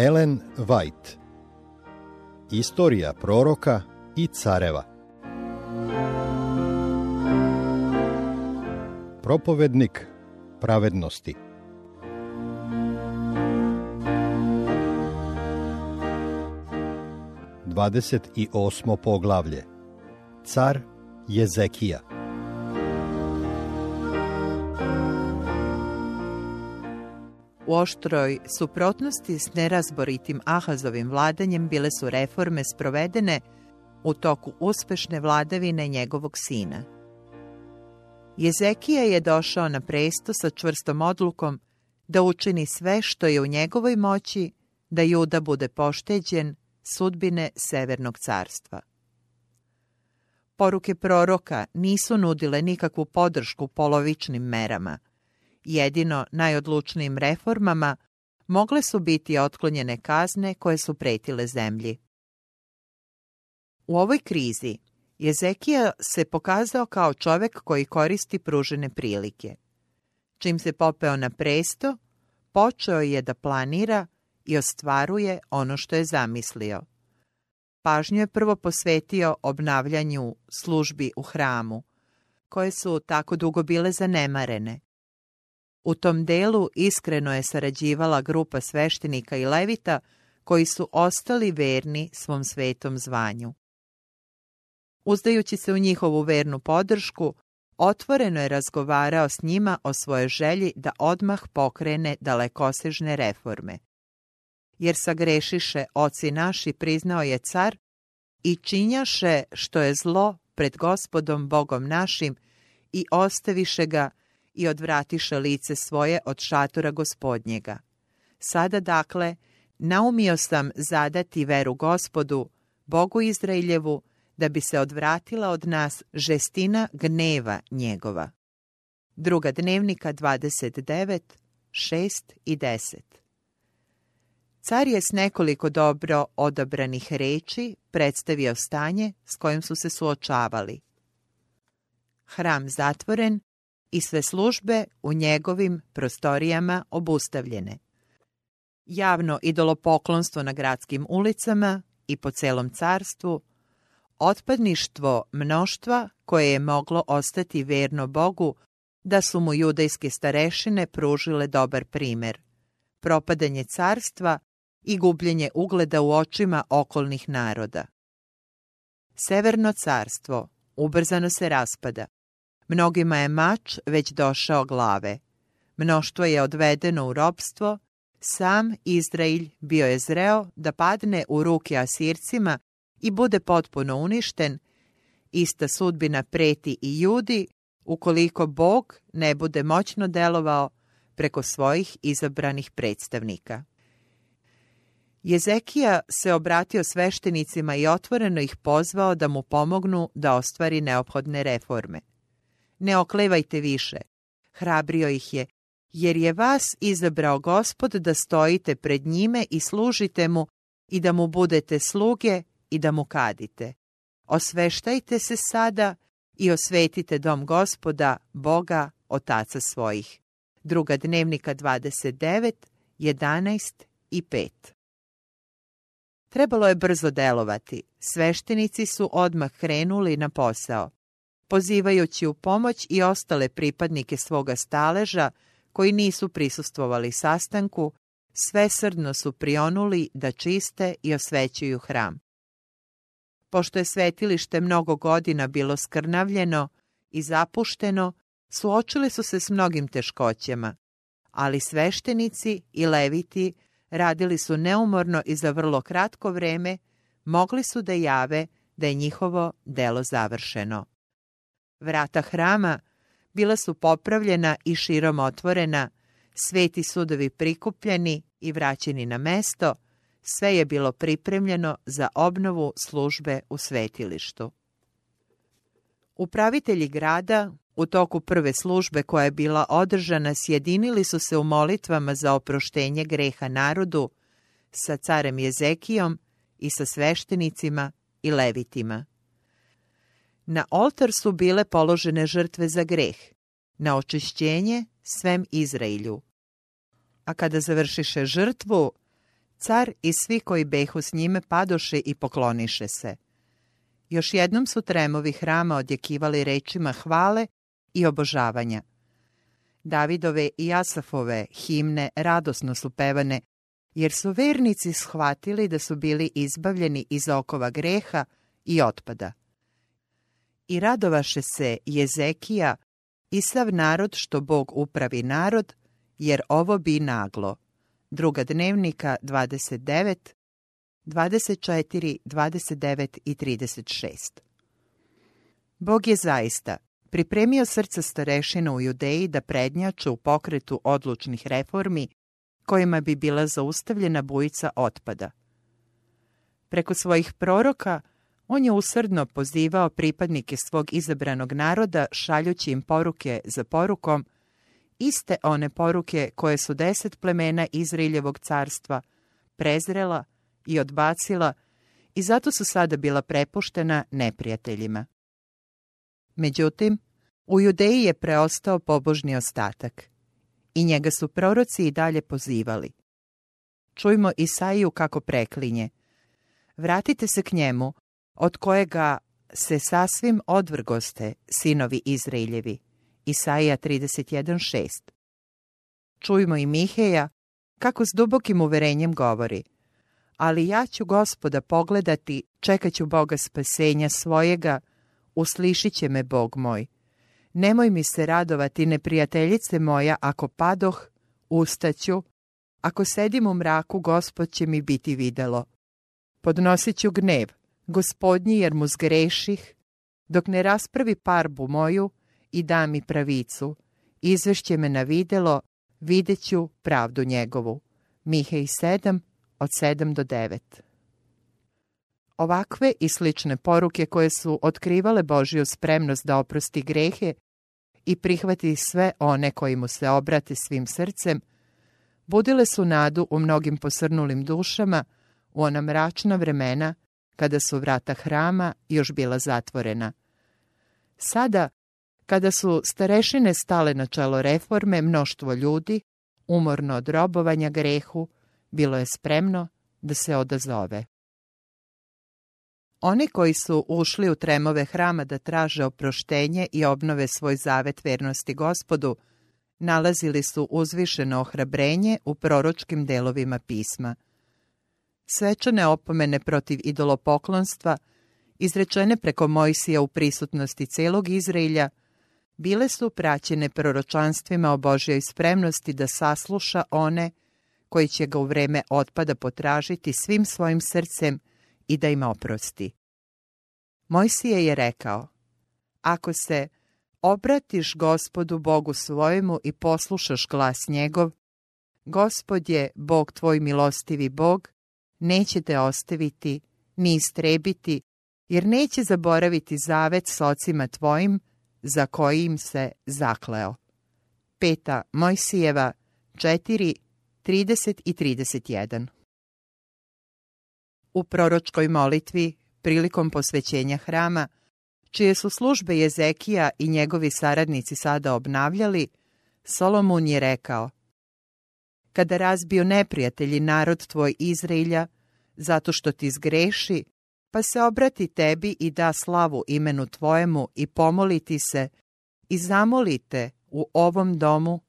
Ellen White. Istorija proroka i careva. Propovednik pravednosti. Dvadeset i osmo poglavlje. Car Jezekija U oštroj suprotnosti s nerazboritim Ahazovim vladanjem bile su reforme sprovedene u toku uspešne vladavine njegovog sina. Jezekija je došao na presto sa čvrstom odlukom da učini sve što je u njegovoj moći da Juda bude pošteđen sudbine Severnog carstva. Poruke proroka nisu nudile nikakvu podršku polovičnim merama – jedino najodlučnijim reformama mogle su biti otklonjene kazne koje su pretile zemlji. U ovoj krizi Jezekija se pokazao kao čovek koji koristi pružene prilike. Čim se popeo na presto, počeo je da planira i ostvaruje ono što je zamislio. Pažnju je prvo posvetio obnavljanju službi u hramu, koje su tako dugo bile zanemarene. U tom delu iskreno je sarađivala grupa sveštenika i levita koji su ostali verni svom svetom zvanju. Uzdajući se u njihovu vernu podršku, otvoreno je razgovarao s njima o svojoj želji da odmah pokrene dalekosežne reforme. Jer sagrešiše oci naši, priznao je car, i činjaše što je zlo pred gospodom Bogom našim i ostaviše ga i odvratiše lice svoje od šatora gospodnjega. Sada dakle, naumio sam zadati veru gospodu, Bogu Izraeljevu, da bi se odvratila od nas žestina gneva njegova. Druga dnevnika 29, 6 i 10 Car je s nekoliko dobro odabranih reči predstavio stanje s kojim su se suočavali. Hram zatvoren, i sve službe u njegovim prostorijama obustavljene. Javno idolopoklonstvo na gradskim ulicama i po celom carstvu, otpadništvo mnoštva koje je moglo ostati verno Bogu da su mu judejske starešine pružile dobar primer, propadanje carstva i gubljenje ugleda u očima okolnih naroda. Severno carstvo ubrzano se raspada. Mnogima je mač već došao glave. Mnoštvo je odvedeno u robstvo, sam Izrailj bio je zreo da padne u ruke Asircima i bude potpuno uništen, ista sudbina preti i judi ukoliko Bog ne bude moćno delovao preko svojih izabranih predstavnika. Jezekija se obratio sveštenicima i otvoreno ih pozvao da mu pomognu da ostvari neophodne reforme. Ne oklevajte više. Hrabrio ih je, jer je vas izabrao gospod da stojite pred njime i služite mu i da mu budete sluge i da mu kadite. Osveštajte se sada i osvetite dom gospoda, Boga, otaca svojih. Druga dnevnika 29, 11 i 5. Trebalo je brzo delovati. Sveštenici su odmah krenuli na posao pozivajući u pomoć i ostale pripadnike svoga staleža koji nisu prisustvovali sastanku, svesrdno su prionuli da čiste i osvećuju hram. Pošto je svetilište mnogo godina bilo skrnavljeno i zapušteno, suočili su se s mnogim teškoćama, ali sveštenici i leviti radili su neumorno i za vrlo kratko vreme mogli su da jave da je njihovo delo završeno. Vrata hrama bila su popravljena i širom otvorena, sveti sudovi prikupljeni i vraćeni na mesto, sve je bilo pripremljeno za obnovu službe u svetilištu. Upravitelji grada u toku prve službe koja je bila održana sjedinili su se u molitvama za oproštenje greha narodu sa carem Jezekijom i sa sveštenicima i levitima. Na oltar su bile položene žrtve za greh, na očišćenje svem Izrailju. A kada završiše žrtvu, Car i svi koji behu s njime padoše i pokloniše se. Još jednom su tremovi hrama odjekivali rečima hvale i obožavanja. Davidove i Asafove himne radosno su pevane, jer su vernici shvatili da su bili izbavljeni iz okova greha i otpada. I radovaše se Jezekija i sav narod što Bog upravi narod, jer ovo bi naglo. Druga dnevnika 29, 24, 29 i 36. Bog je zaista pripremio srca starešina u Judeji da prednjaču u pokretu odlučnih reformi kojima bi bila zaustavljena bujica otpada. Preko svojih proroka on je usrdno pozivao pripadnike svog izabranog naroda šaljući im poruke za porukom, iste one poruke koje su deset plemena Izraeljevog carstva prezrela i odbacila i zato su sada bila prepuštena neprijateljima. Međutim, u Judeji je preostao pobožni ostatak i njega su proroci i dalje pozivali. Čujmo Isaiju kako preklinje. Vratite se k njemu, od kojega se sasvim odvrgoste, sinovi Izraeljevi. Isaija 31.6 Čujmo i Miheja, kako s dubokim uverenjem govori. Ali ja ću gospoda pogledati, čekat ću Boga spasenja svojega, uslišit će me Bog moj. Nemoj mi se radovati, neprijateljice moja, ako padoh, ustaću, ako sedim u mraku, gospod će mi biti videlo. Podnosit ću gnev, gospodnji jer mu zgreših, dok ne raspravi parbu moju i da mi pravicu. Izvešće me na videlo, vidjet ću pravdu njegovu. Mihej 7, od 7 do 9. Ovakve i slične poruke koje su otkrivale Božju spremnost da oprosti grehe i prihvati sve one koji mu se obrate svim srcem, budile su nadu u mnogim posrnulim dušama u ona mračna vremena kada su vrata hrama još bila zatvorena. Sada, kada su starešine stale na čelo reforme, mnoštvo ljudi, umorno od robovanja grehu, bilo je spremno da se odazove. Oni koji su ušli u tremove hrama da traže oproštenje i obnove svoj zavet vernosti gospodu, nalazili su uzvišeno ohrabrenje u proročkim delovima pisma. Svečane opomene protiv idolopoklonstva, izrečene preko Mojsija u prisutnosti celog Izraelja, bile su praćene proročanstvima o Božjoj spremnosti da sasluša one koji će ga u vreme otpada potražiti svim svojim srcem i da im oprosti. Mojsije je rekao, ako se obratiš gospodu Bogu svojemu i poslušaš glas njegov, gospod je Bog tvoj milostivi Bog, neće te ostaviti ni istrebiti, jer neće zaboraviti zavet s ocima tvojim, za kojim se zakleo. Peta Mojsijeva 4, 30 i 31 U proročkoj molitvi, prilikom posvećenja hrama, čije su službe Jezekija i njegovi saradnici sada obnavljali, Solomun je rekao Kada razbiju neprijatelji narod tvoj Izraelja, zato što ti zgreši, pa se obrati tebi i da slavu imenu tvojemu i pomoliti se i zamolite u ovom domu,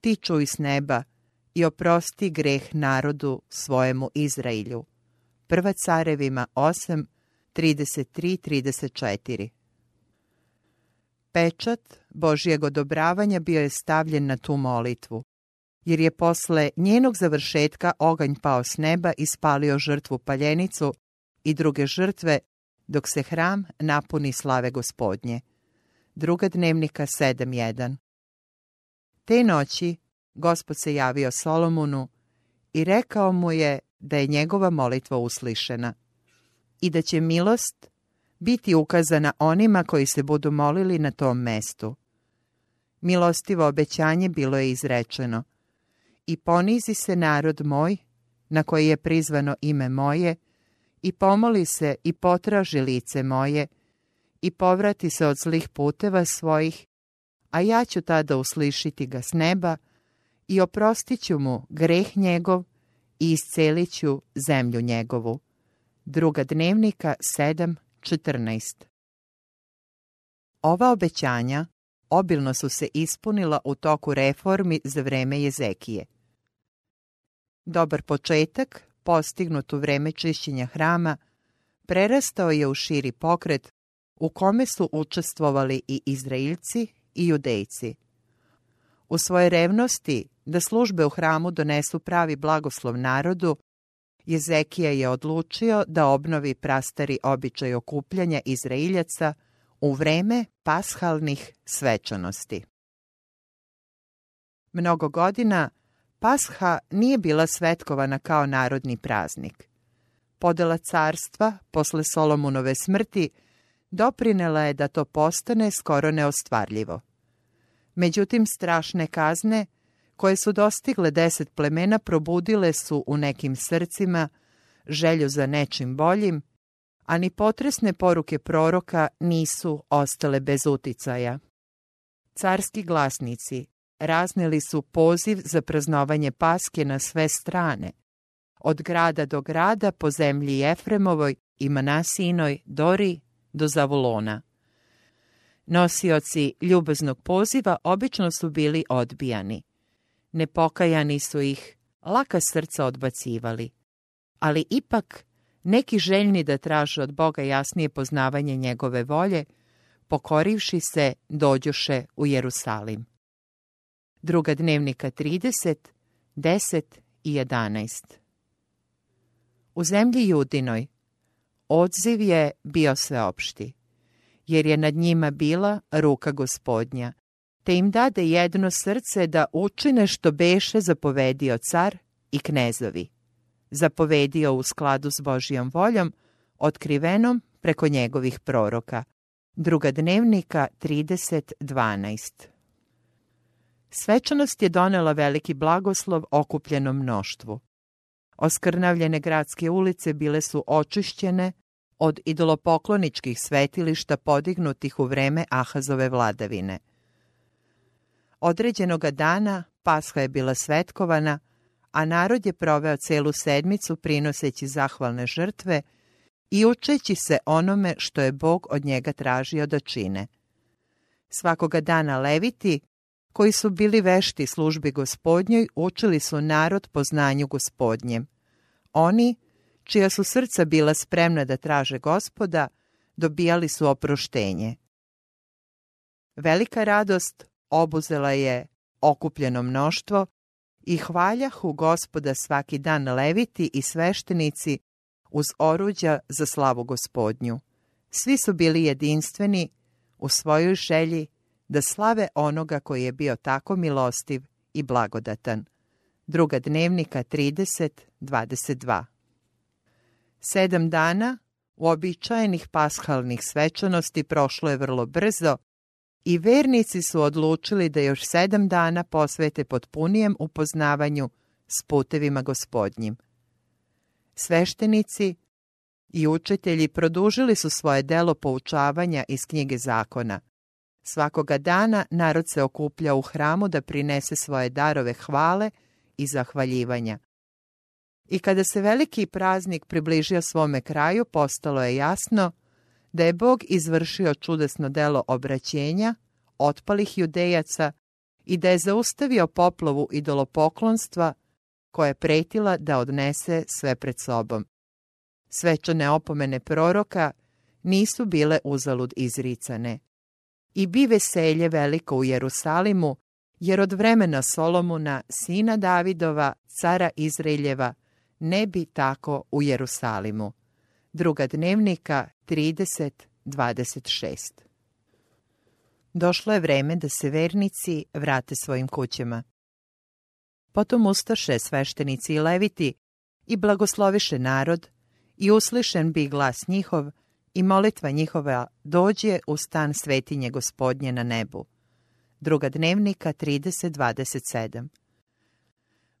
ti čuj s neba i oprosti greh narodu svojemu Izraelju. Prva carevima 8, 33-34 Pečat Božijeg odobravanja bio je stavljen na tu molitvu, jer je posle njenog završetka oganj pao s neba i spalio žrtvu paljenicu i druge žrtve, dok se hram napuni slave gospodnje. Druga dnevnika 7.1 Te noći gospod se javio Solomonu i rekao mu je da je njegova molitva uslišena i da će milost biti ukazana onima koji se budu molili na tom mestu. Milostivo obećanje bilo je izrečeno. I ponizi se narod moj, na koji je prizvano ime moje, i pomoli se i potraži lice moje, i povrati se od zlih puteva svojih, a ja ću tada uslišiti ga s neba i oprostit ću mu greh njegov i iscelit ću zemlju njegovu. Druga dnevnika 7.14 Ova obećanja obilno su se ispunila u toku reformi za vreme Jezekije. Dobar početak, postignut u vreme čišćenja hrama, prerastao je u širi pokret u kome su učestvovali i Izraelci i Judejci. U svojoj revnosti da službe u hramu donesu pravi blagoslov narodu, Jezekija je odlučio da obnovi prastari običaj okupljanja Izraeljaca u vreme pashalnih svečanosti. Mnogo godina Pasha nije bila svetkovana kao narodni praznik. Podela carstva posle Solomunove smrti doprinela je da to postane skoro neostvarljivo. Međutim, strašne kazne koje su dostigle deset plemena probudile su u nekim srcima želju za nečim boljim, a ni potresne poruke proroka nisu ostale bez uticaja. Carski glasnici raznili su poziv za praznovanje paske na sve strane, od grada do grada po zemlji Efremovoj i Manasinoj, Dori do Zavulona. Nosioci ljubaznog poziva obično su bili odbijani. Nepokajani su ih laka srca odbacivali, ali ipak neki željni da traže od Boga jasnije poznavanje njegove volje, pokorivši se, dođoše u Jerusalim. Druga dnevnika 30, 10 i 11 U zemlji Judinoj odziv je bio sveopšti, jer je nad njima bila ruka gospodnja, te im dade jedno srce da učine što beše zapovedio car i knezovi. Zapovedio u skladu s Božijom voljom, otkrivenom preko njegovih proroka. Druga dnevnika 30.12 Svečanost je donela veliki blagoslov okupljenom mnoštvu. Oskrnavljene gradske ulice bile su očišćene od idolopokloničkih svetilišta podignutih u vreme Ahazove vladavine. Određenoga dana Pasha je bila svetkovana, a narod je proveo celu sedmicu prinoseći zahvalne žrtve i učeći se onome što je Bog od njega tražio da čine. Svakoga dana leviti, koji su bili vešti službi gospodnjoj, učili su narod po znanju gospodnjem. Oni, čija su srca bila spremna da traže gospoda, dobijali su oproštenje. Velika radost obuzela je okupljeno mnoštvo i hvaljahu gospoda svaki dan leviti i sveštenici uz oruđa za slavu gospodnju. Svi su bili jedinstveni u svojoj želji da slave onoga koji je bio tako milostiv i blagodatan. Druga dnevnika 30.22 Sedam dana uobičajenih pashalnih svečanosti prošlo je vrlo brzo i vernici su odlučili da još sedam dana posvete potpunijem upoznavanju s putevima gospodnjim. Sveštenici i učitelji produžili su svoje delo poučavanja iz knjige zakona. Svakoga dana narod se okuplja u hramu da prinese svoje darove hvale i zahvaljivanja. I kada se veliki praznik približio svome kraju, postalo je jasno da je Bog izvršio čudesno delo obraćenja otpalih judejaca i da je zaustavio poplovu idolopoklonstva koja je pretila da odnese sve pred sobom. Svečane opomene proroka nisu bile uzalud izricane. I bi veselje veliko u Jerusalimu, jer od vremena Solomuna, sina Davidova, cara Izraeljeva, ne bi tako u Jerusalimu. Druga dnevnika 30.26 Došlo je vreme da se vernici vrate svojim kućama. Potom ustaše sveštenici i leviti i blagosloviše narod i uslišen bi glas njihov i molitva njihova dođe u stan svetinje gospodnje na nebu. Druga dnevnika 30.27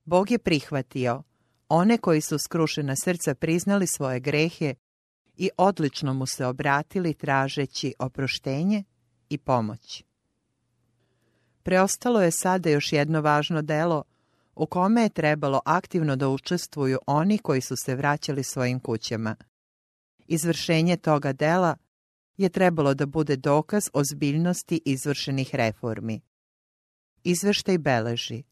Bog je prihvatio one koji su skrušena srca priznali svoje grehe i odlično mu se obratili tražeći oproštenje i pomoć. Preostalo je sada još jedno važno delo u kome je trebalo aktivno da učestvuju oni koji su se vraćali svojim kućama. Izvršenje toga dela je trebalo da bude dokaz ozbiljnosti izvršenih reformi. Izveštaj beleži.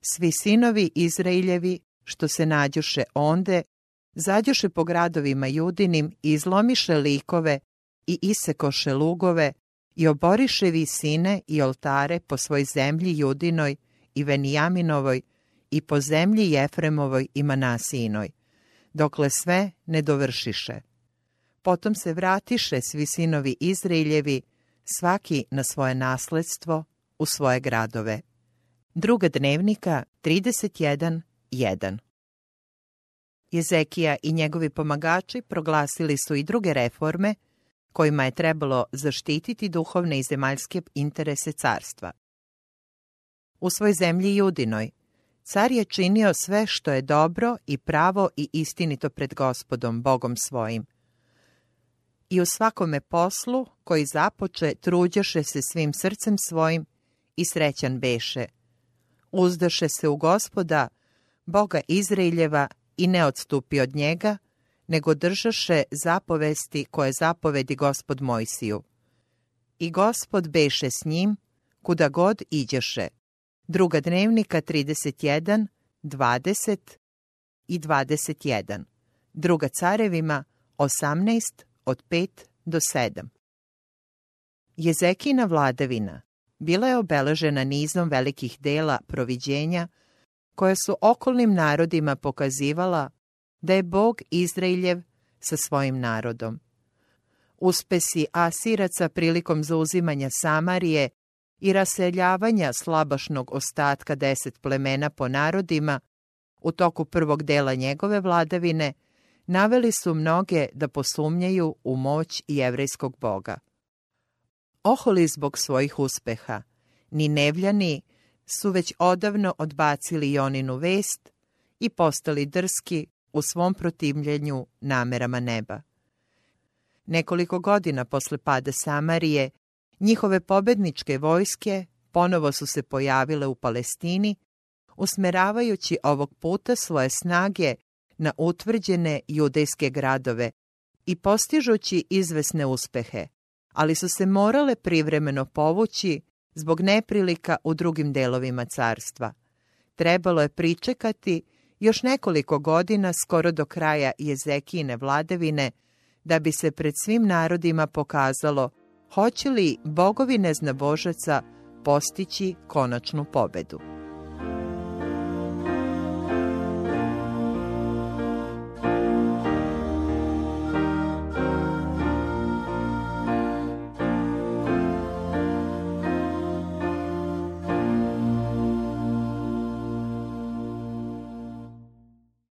Svi sinovi Izrailjevi, što se nađuše onde, zađuše po gradovima judinim i izlomiše likove i isekoše lugove i oboriše visine i oltare po svoj zemlji judinoj i Venijaminovoj i po zemlji Jefremovoj i Manasijinoj, dokle sve ne dovršiše. Potom se vratiše svi sinovi Izraeljevi, svaki na svoje nasledstvo, u svoje gradove. Druga dnevnika 31.1 Jezekija i njegovi pomagači proglasili su i druge reforme kojima je trebalo zaštititi duhovne i zemaljske interese carstva. U svoj zemlji Judinoj, car je činio sve što je dobro i pravo i istinito pred gospodom, Bogom svojim. I u svakome poslu koji započe truđaše se svim srcem svojim i srećan beše. Uzdaše se u gospoda, Boga Izraeljeva i ne odstupi od njega, nego držaše zapovesti koje zapovedi gospod Mojsiju. I gospod beše s njim, kuda god iđeše. Druga dnevnika 31, 20 i 21. Druga carevima 18 od 5 do 7. Jezekina vladavina bila je obeležena nizom velikih dela proviđenja koje su okolnim narodima pokazivala da je Bog Izraeljev sa svojim narodom. Uspesi Asiraca prilikom zauzimanja Samarije i raseljavanja slabašnog ostatka deset plemena po narodima u toku prvog dela njegove vladavine naveli su mnoge da posumnjaju u moć jevrejskog boga. Oholi zbog svojih uspeha, ni nevljani su već odavno odbacili Joninu vest i postali drski u svom protivljenju namerama neba. Nekoliko godina posle pada Samarije, njihove pobedničke vojske ponovo su se pojavile u Palestini, usmeravajući ovog puta svoje snage na utvrđene judejske gradove i postižući izvesne uspehe, ali su se morale privremeno povući zbog neprilika u drugim delovima carstva. Trebalo je pričekati još nekoliko godina skoro do kraja Jezekine vladavine da bi se pred svim narodima pokazalo hoće li bogovi neznabožaca postići konačnu pobedu.